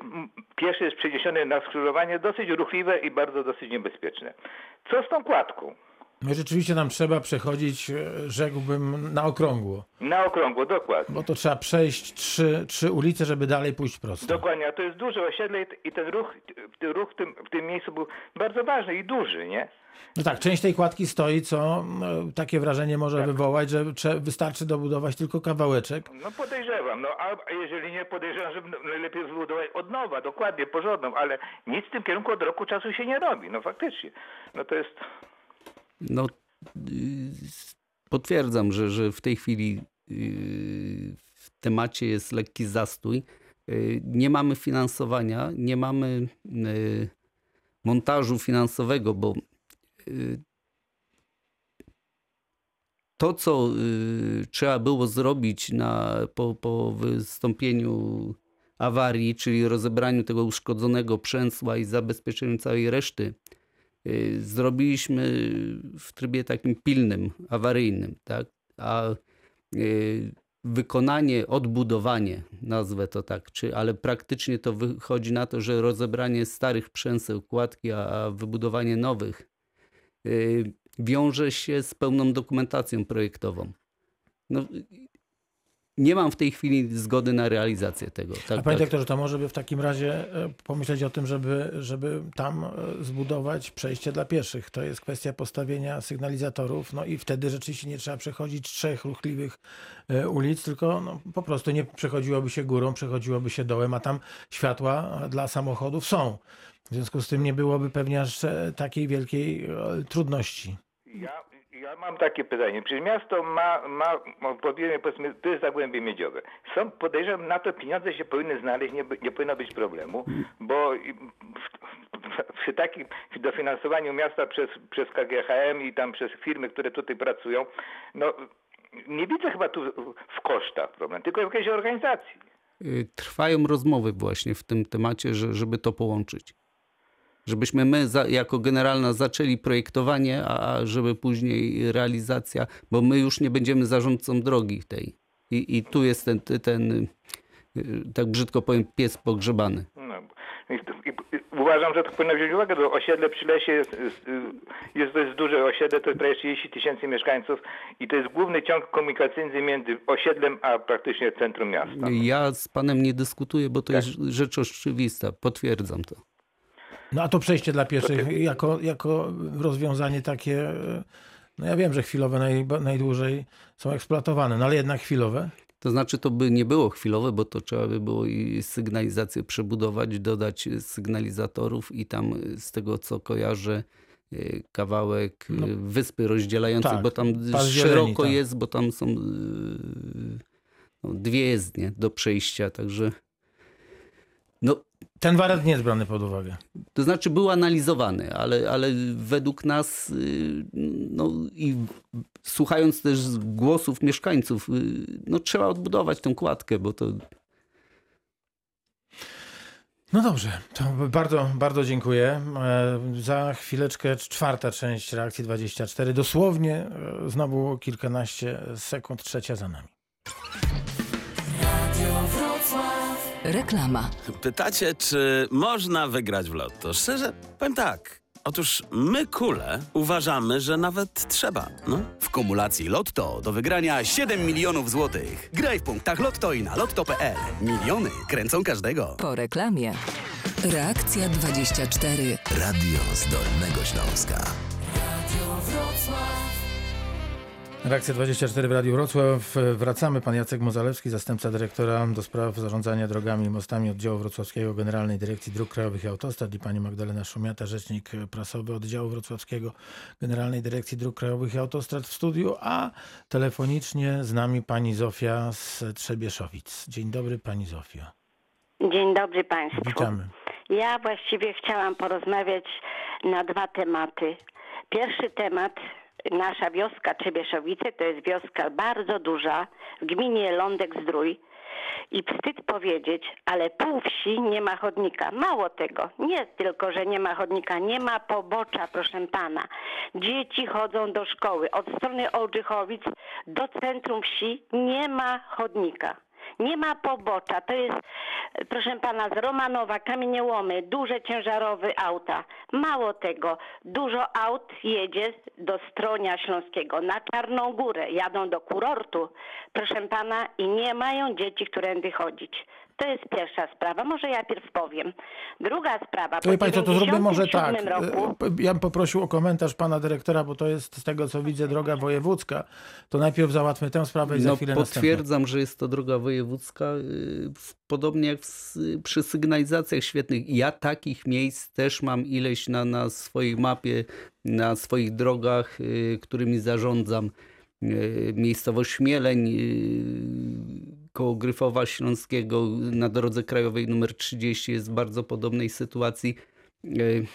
pieszy jest przeniesiony na skrzyżowanie dosyć ruchliwe i bardzo dosyć niebezpieczne. Co z tą kładką? No rzeczywiście nam trzeba przechodzić, e, rzekłbym, na okrągło. Na okrągło, dokładnie. Bo to trzeba przejść trzy, trzy ulice, żeby dalej pójść prosto. Dokładnie, a to jest duże osiedle i- ten ruch, ruch w, tym, w tym miejscu był bardzo ważny i duży, nie? No tak, część tej kładki stoi, co e, takie wrażenie może Tak. wywołać, że wystarczy dobudować tylko kawałeczek. No podejrzewam, no a jeżeli nie podejrzewam, że najlepiej zbudować od nowa, dokładnie, porządną, ale nic w tym kierunku od roku czasu się nie robi, no faktycznie. No to jest, No, y, potwierdzam, że, że w tej chwili y, w temacie jest lekki zastój. Y, Nie mamy finansowania, nie mamy montażu finansowego, bo to, co y, trzeba było zrobić na, po, po wystąpieniu awarii, czyli rozebraniu tego uszkodzonego przęsła i zabezpieczeniu całej reszty, y, zrobiliśmy w trybie takim pilnym, awaryjnym, tak? A y, wykonanie, odbudowanie, nazwę to tak, czy, ale praktycznie to wychodzi na to, że rozebranie starych przęseł, kładki, a, a wybudowanie nowych y, wiąże się z pełną dokumentacją projektową. No, nie mam w tej chwili zgody na realizację tego. Tak, A panie tak. doktorze, to może by w takim razie e, pomyśleć o tym, żeby, żeby tam e, zbudować przejście dla pieszych. To jest kwestia postawienia sygnalizatorów, no i wtedy rzeczywiście nie trzeba przechodzić trzech ruchliwych e, ulic, tylko no, po prostu nie przechodziłoby się górą, przechodziłoby się dołem, a tam światła dla samochodów są. W związku z tym nie byłoby pewnie aż e, takiej wielkiej e, trudności. ja, ja mam takie pytanie, przecież miasto ma, ma, ma powiedzmy, powiedzmy, to jest Zagłębie Miedziowe. Są, podejrzewam, na to pieniądze się powinny znaleźć, nie, nie powinno być problemu, bo przy takim dofinansowaniu miasta przez, przez KGHM i tam przez firmy, które tutaj pracują, no nie widzę chyba tu w kosztach problem, tylko w jakiejś organizacji. Y, Trwają rozmowy właśnie w tym temacie, że, żeby to połączyć. Żebyśmy my za, jako generalna zaczęli projektowanie, a żeby później realizacja, bo my już nie będziemy zarządcą drogi tej. I, i tu jest ten, ten, y, tak brzydko powiem, pies pogrzebany. No, i, uważam, że to powinno wziąć uwagę, bo osiedle przy lesie jest, jest, jest dość duże osiedle, to jest prawie 30 tysięcy mieszkańców i to jest główny ciąg komunikacyjny między osiedlem a praktycznie centrum miasta. Ja z panem nie dyskutuję, bo to jest rzecz oczywista. Potwierdzam to. No a to przejście dla pieszych jako, jako rozwiązanie takie, e, no ja wiem, że chwilowe naj, najdłużej są eksploatowane, no ale jednak chwilowe. To znaczy to by nie było chwilowe, bo to trzeba by było i sygnalizację przebudować, dodać sygnalizatorów i tam z tego co kojarzę y, kawałek y, No, wyspy rozdzielającej, tak, bo tam szeroko tak. jest, bo tam są y, no, dwie jezdnie do przejścia, także no Ten wariant nie jest brany pod uwagę. To znaczy był analizowany, ale, ale według nas, y, no i słuchając też głosów mieszkańców, y, no trzeba odbudować tę kładkę, bo to No dobrze, to bardzo, bardzo dziękuję. E, Za chwileczkę czwarta część reakcji 24. Dosłownie e, znowu kilkanaście sekund, trzecia za nami. Reklama. Pytacie, czy można wygrać w lotto? Szczerze, powiem tak. Otóż my, kule, uważamy, że nawet trzeba. No. W kumulacji Lotto do wygrania 7 milionów złotych. Graj w punktach Lotto i na lotto.pl. Miliony kręcą każdego. Po reklamie. Reakcja 24. Radio z Dolnego Śląska. Reakcja 24 w Radiu Wrocław. Wracamy. Pan Jacek Mozalewski, zastępca dyrektora do spraw zarządzania drogami i mostami oddziału wrocławskiego Generalnej Dyrekcji Dróg Krajowych i Autostrad i pani Magdalena Szumiata, rzecznik prasowy oddziału wrocławskiego Generalnej Dyrekcji Dróg Krajowych i Autostrad w studiu, a telefonicznie z nami pani Zofia z Trzebieszowic. Dzień dobry pani Zofio. Dzień dobry Państwu. Witamy. Ja właściwie chciałam porozmawiać na dwa tematy. Pierwszy temat, nasza wioska Trzebieszowice, to jest wioska bardzo duża w gminie Lądek-Zdrój. I wstyd powiedzieć, ale pół wsi nie ma chodnika. Mało tego, nie tylko, że nie ma chodnika, nie ma pobocza, proszę pana. Dzieci chodzą do szkoły. Od strony Ołdrzychowic do centrum wsi nie ma chodnika. Nie ma pobocza. To jest, proszę pana, z Romanowa, kamieniołomy, duże ciężarowe auta. Mało tego, dużo aut jedzie do Stronia Śląskiego, na Czarną Górę, jadą do kurortu, proszę pana, i nie mają dzieci, którędy chodzić. To jest pierwsza sprawa. Może ja pierw powiem. Druga sprawa. To Państwo, to zróbmy może tak. 97 Roku, E, Ja bym poprosił o komentarz pana dyrektora, bo to jest z tego co widzę droga wojewódzka. To najpierw załatwmy tę sprawę i za no, chwilę następną. potwierdzam, że jest to droga wojewódzka, y, podobnie jak w, przy sygnalizacjach świetnych. Ja takich miejsc też mam ileś na, na swojej mapie, na swoich drogach, y, którymi zarządzam. Y, Miejscowość Śmieleń, y, koło Gryfowa Śląskiego na drodze krajowej numer 30 jest w bardzo podobnej sytuacji. Y,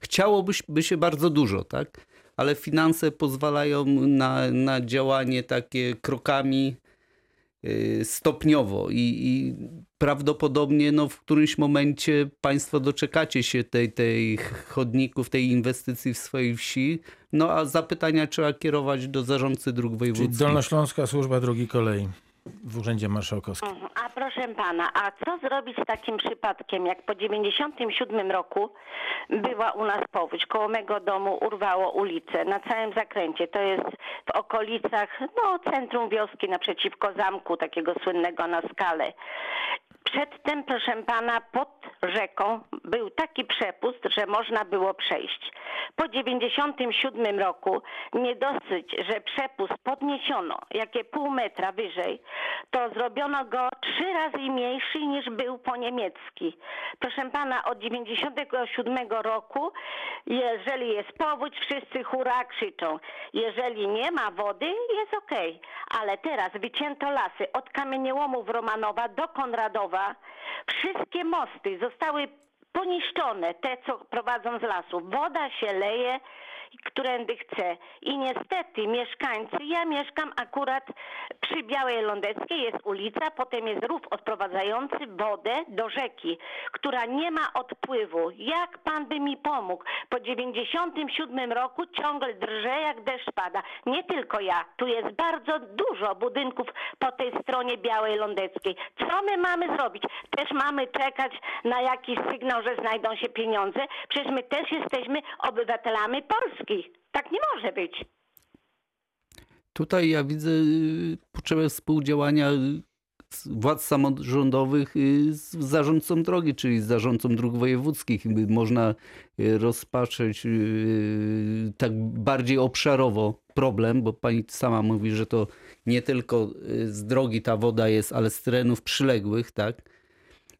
Chciałoby by się bardzo dużo, tak? Ale finanse pozwalają na, na działanie takie krokami y, stopniowo i, i prawdopodobnie no, w którymś momencie Państwo doczekacie się tej, tej chodników, tej inwestycji w swojej wsi, no a zapytania trzeba kierować do zarządcy dróg Czyli wojewódzkich. Dolnośląska Służba Drogi Kolei w Urzędzie Marszałkowskim. Mhm. A proszę pana, a co zrobić z takim przypadkiem, jak po 97 roku była u nas powódź, koło mego domu urwało ulicę na całym zakręcie, to jest w okolicach, no centrum wioski naprzeciwko zamku, takiego słynnego na skale. Przedtem, proszę pana, pod rzeką był taki przepust, że można było przejść. Po 97 roku nie dosyć, że przepust podniesiono jakie pół metra wyżej, to zrobiono go trzy razy mniejszy niż był po niemiecki. Proszę pana, od 97 roku, jeżeli jest powódź, wszyscy hura krzyczą. Jeżeli nie ma wody, jest okej. Ale teraz wycięto lasy od kamieniołomów Romanowa do Konradowa. Wszystkie mosty zostały poniszczone, te co prowadzą z lasu. Woda się leje, którędy chce. I niestety mieszkańcy, ja mieszkam akurat przy Białej Lądeckiej, jest ulica, potem jest rów odprowadzający wodę do rzeki, która nie ma odpływu. Jak pan by mi pomógł? Po 97 roku ciągle drże jak deszcz pada. Nie tylko ja, tu jest bardzo dużo budynków po tej stronie Białej Lądeckiej. Co my mamy zrobić? Też mamy czekać na jakiś sygnał, że znajdą się pieniądze? Przecież my też jesteśmy obywatelami Polski. Tak nie może być. Tutaj ja widzę y, potrzebę współdziałania y, władz samorządowych y, z zarządcą drogi, czyli z zarządcą dróg wojewódzkich. Można rozpatrzeć tak bardziej obszarowo problem, bo pani sama mówi, że to nie tylko z drogi ta woda jest, ale z terenów przyległych, tak?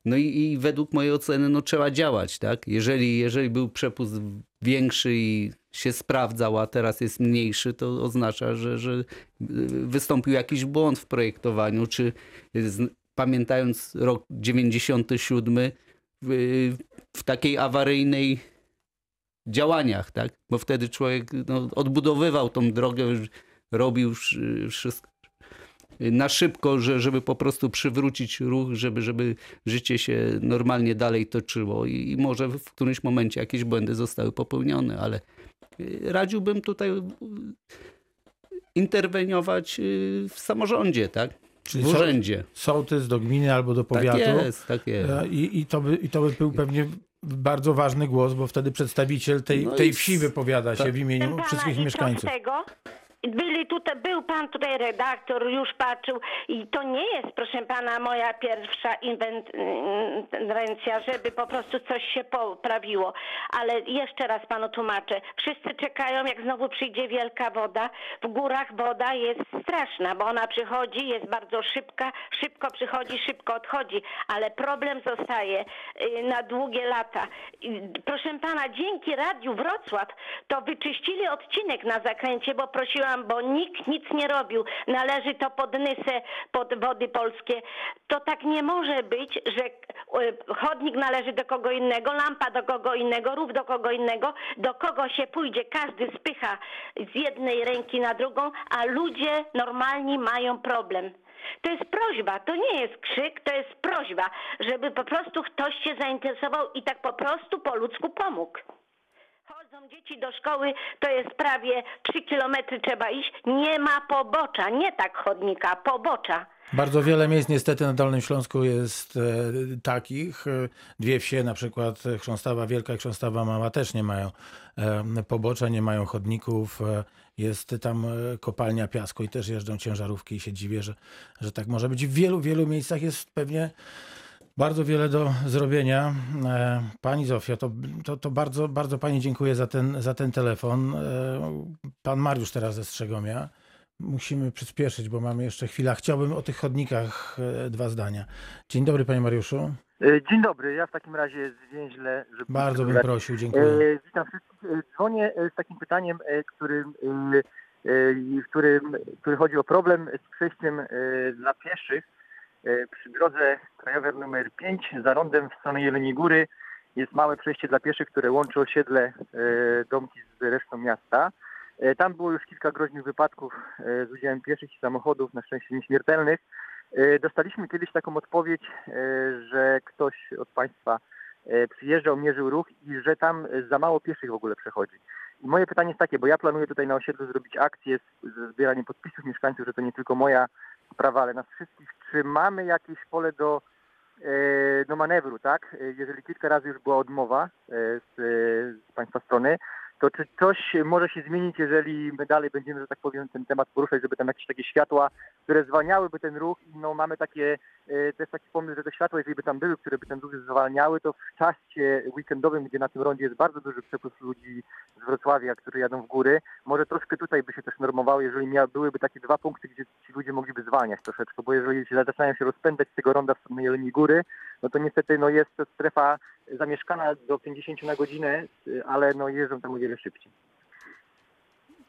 No i, i według mojej oceny no, trzeba działać, tak? Jeżeli, jeżeli był przepływ większy i się sprawdzał, a teraz jest mniejszy, to oznacza, że, że y, wystąpił jakiś błąd w projektowaniu, czy z, pamiętając rok 97 w, w takiej awaryjnej działaniach, tak? Bo wtedy człowiek no, odbudowywał tą drogę, robił wszy- wszystko na szybko, że, żeby po prostu przywrócić ruch, żeby, żeby życie się normalnie dalej toczyło i, i może w którymś momencie jakieś błędy zostały popełnione, ale y, radziłbym tutaj y, interweniować y, w samorządzie, tak? Czyli w so- urzędzie. Sołtys do gminy albo do powiatu. Tak jest, tak jest. E, I, i, to by, I to by był pewnie bardzo ważny głos, bo wtedy przedstawiciel tej, No tej wsi wypowiada się tak. w imieniu wszystkich mieszkańców. Tego, byli tutaj, był pan tutaj redaktor, już patrzył i to nie jest, proszę pana, moja pierwsza inwen- interwencja, żeby po prostu coś się poprawiło. Ale jeszcze raz panu tłumaczę. Wszyscy czekają, jak znowu przyjdzie wielka woda. W górach woda jest straszna, bo ona przychodzi, jest bardzo szybka, szybko przychodzi, szybko odchodzi, ale problem zostaje y, na długie lata. Proszę pana, dzięki Radiu Wrocław to wyczyścili odcinek na zakręcie, bo prosiłam, bo nikt nic nie robił. Należy to pod Nysę, pod Wody Polskie. To tak nie może być, że y, chodnik należy do kogo innego, lampa do kogo innego, rów do kogo innego, do kogo się pójdzie. Każdy spycha z jednej ręki na drugą, a ludzie normalni mają problem. To jest prośba, to nie jest krzyk, to jest prośba, żeby po prostu ktoś się zainteresował i tak po prostu po ludzku pomógł. Dzieci do szkoły, to jest prawie 3 kilometry trzeba iść. Nie ma pobocza, nie tak chodnika, pobocza. Bardzo wiele miejsc niestety na Dolnym Śląsku jest e, takich. E, Dwie wsie, na przykład Chrząstawa Wielka i Chrząstawa Mała też nie mają e, pobocza, nie mają chodników. E, Jest tam e, kopalnia piasku i też jeżdżą ciężarówki i się dziwię, że, że tak może być. W wielu, wielu miejscach jest pewnie bardzo wiele do zrobienia. E, Pani Zofio, to, to, to bardzo, bardzo Pani dziękuję za ten, za ten telefon. E, Pan Mariusz teraz ze Strzegomia. Musimy przyspieszyć, bo mamy jeszcze chwilę. Chciałbym o tych chodnikach e, dwa zdania. Dzień dobry, Panie Mariuszu. Dzień dobry, ja w takim razie zwięźle, żeby... Bardzo bym prosił, dziękuję. Witam wszystkich. Dzwonię z takim pytaniem, którym, którym, który chodzi o problem z przejściem dla pieszych przy drodze krajowej numer 5 za rondem w stronę Jeleniej Góry. Jest małe przejście dla pieszych, które łączy osiedle e, domki z resztą miasta. E, Tam było już kilka groźnych wypadków e, z udziałem pieszych i samochodów, na szczęście nieśmiertelnych. E, Dostaliśmy kiedyś taką odpowiedź, e, że ktoś od Państwa e, przyjeżdżał, mierzył ruch i że tam e, za mało pieszych w ogóle przechodzi. I moje pytanie jest takie, bo ja planuję tutaj na osiedlu zrobić akcję zbieraniem podpisów mieszkańców, że to nie tylko moja sprawa, ale nas wszystkich. Czy mamy jakieś pole do, e, do manewru, tak? E, Jeżeli kilka razy już była odmowa e, z, z Państwa strony, to czy coś może się zmienić, jeżeli my dalej będziemy, że tak powiem, ten temat poruszać, żeby tam jakieś takie światła, które zwalniałyby ten ruch no mamy takie, e, jest taki pomysł, że te światła, jeżeli by tam były, które by ten ruch zwalniały, to w czasie weekendowym, gdzie na tym rondzie jest bardzo duży przepływ ludzi z Wrocławia, którzy jadą w góry, może troszkę tutaj by się też normowało, jeżeli byłyby takie dwa punkty, gdzie ci ludzie mogliby zwalniać troszeczkę, bo jeżeli się zaczynają się rozpędzać z tego ronda w stronę Jeleniej Góry, no to niestety no jest to strefa zamieszkana do 50 na godzinę, y, ale no jeżdżą tam o wiele szybciej.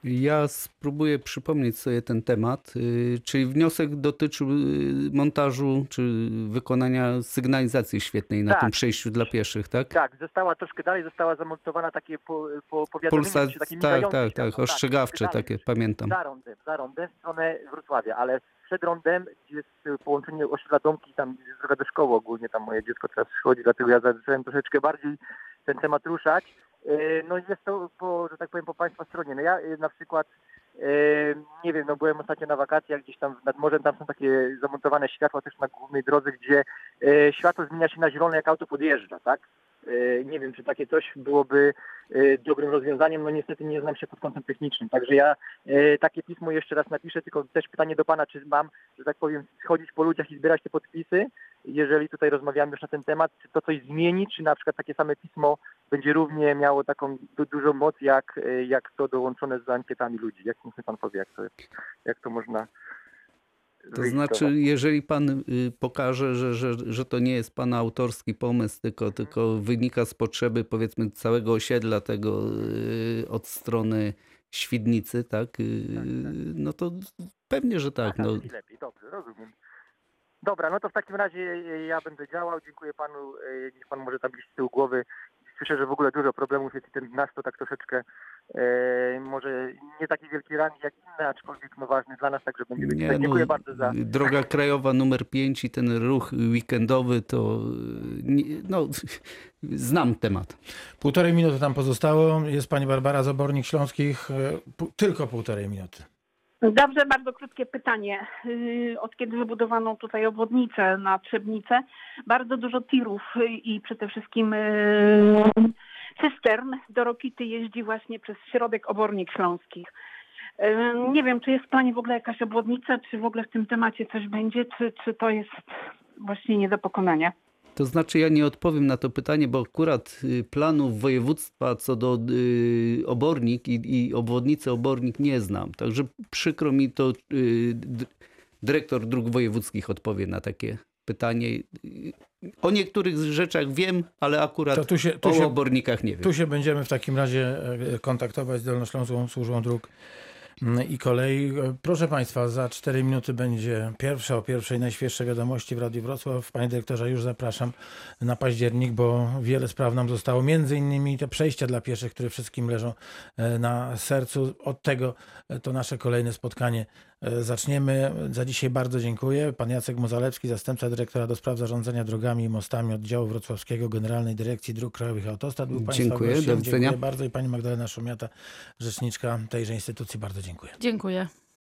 Ja spróbuję przypomnieć sobie ten temat. y, Czyli wniosek dotyczył y, montażu czy wykonania sygnalizacji świetnej na Tak. tym przejściu dla pieszych, tak? Tak, została troszkę dalej, została zamontowana takie po, po, powiadomienie, Pulsa, takie tak, tak, światło, tak, ostrzegawcze dalej, takie, pamiętam. Za rondem, za w stronę Wrocławia, ale przed rondem, gdzie jest połączenie osiedla Domki, tam jest droga do szkoły ogólnie, tam moje dziecko teraz przychodzi, dlatego ja zacząłem troszeczkę bardziej ten temat ruszać. Y, No i jest to, po, że tak powiem, po Państwa stronie. No ja y, na przykład, y, nie wiem, no byłem ostatnio na wakacjach gdzieś tam nad morzem, tam są takie zamontowane światła też na głównej drodze, gdzie światło zmienia się na zielone, jak auto podjeżdża, tak? Y, Nie wiem, czy takie coś byłoby y, dobrym rozwiązaniem. No niestety nie znam się pod kątem technicznym. Także ja y, takie pismo jeszcze raz napiszę, tylko też pytanie do Pana, czy mam, że tak powiem, chodzić po ludziach i zbierać te podpisy, jeżeli tutaj rozmawiamy już na ten temat, czy to coś zmieni, czy na przykład takie same pismo będzie równie miało taką du dużą moc, jak, jak to dołączone z ankietami ludzi. Jak mi Pan powie, jak to, jak to można To znaczy, jeżeli pan y, pokaże, że, że, że to nie jest pana autorski pomysł, tylko, tylko wynika z potrzeby powiedzmy całego osiedla tego y, od strony Świdnicy, tak? y, No to pewnie, że tak. Aha, No, lepiej, dobrze, rozumiem. Dobra, no to w takim razie ja będę działał. Dziękuję panu. Niech pan może tam z tyłu głowy. Słyszę, że w ogóle dużo problemów jest i ten nasz to tak troszeczkę e, może nie taki wielki rangi jak inne, aczkolwiek no ważny dla nas, także będzie nie, być. Dziękuję no, bardzo za. droga krajowa numer 5 i ten ruch weekendowy to nie, no, znam temat. Półtorej minuty tam pozostało. Jest pani Barbara Zabornik Śląskich. e, tylko półtorej minuty. Dobrze, bardzo krótkie pytanie. Yy, Od kiedy wybudowano tutaj obwodnicę na Trzebnicę, bardzo dużo tirów i przede wszystkim yy, cystern do Rokity jeździ właśnie przez środek obornik śląskich. Yy, Nie wiem, czy jest w planie w ogóle jakaś obwodnica, czy w ogóle w tym temacie coś będzie, czy, czy to jest właśnie nie do pokonania. To znaczy, ja nie odpowiem na to pytanie, bo akurat y, planów województwa co do y, obornik i, i obwodnicy obornik nie znam. Także przykro mi to, y, dyrektor dróg wojewódzkich odpowie na takie pytanie. Y, O niektórych rzeczach wiem, ale akurat To tu się- tu o się- obornikach nie wiem. Tu się będziemy w takim razie e, kontaktować z Dolnośląską Służbą Dróg i kolei. Proszę Państwa, za 4 minuty będzie pierwsza o pierwszej najświeższe wiadomości w Radiu Wrocław. Panie dyrektorze, już zapraszam na październik, bo wiele spraw nam zostało. Między innymi te przejścia dla pieszych, które wszystkim leżą e, na sercu. Od tego e, to nasze kolejne spotkanie zaczniemy. Za dzisiaj bardzo dziękuję. Pan Jacek Mozalewski, zastępca dyrektora do spraw zarządzania drogami i mostami oddziału wrocławskiego Generalnej Dyrekcji Dróg Krajowych i Autostrad. Był Państwa Dziękuję, do widzenia. Dziękuję bardzo i pani Magdalena Szumiata, rzeczniczka tejże instytucji. Bardzo dziękuję. Dziękuję.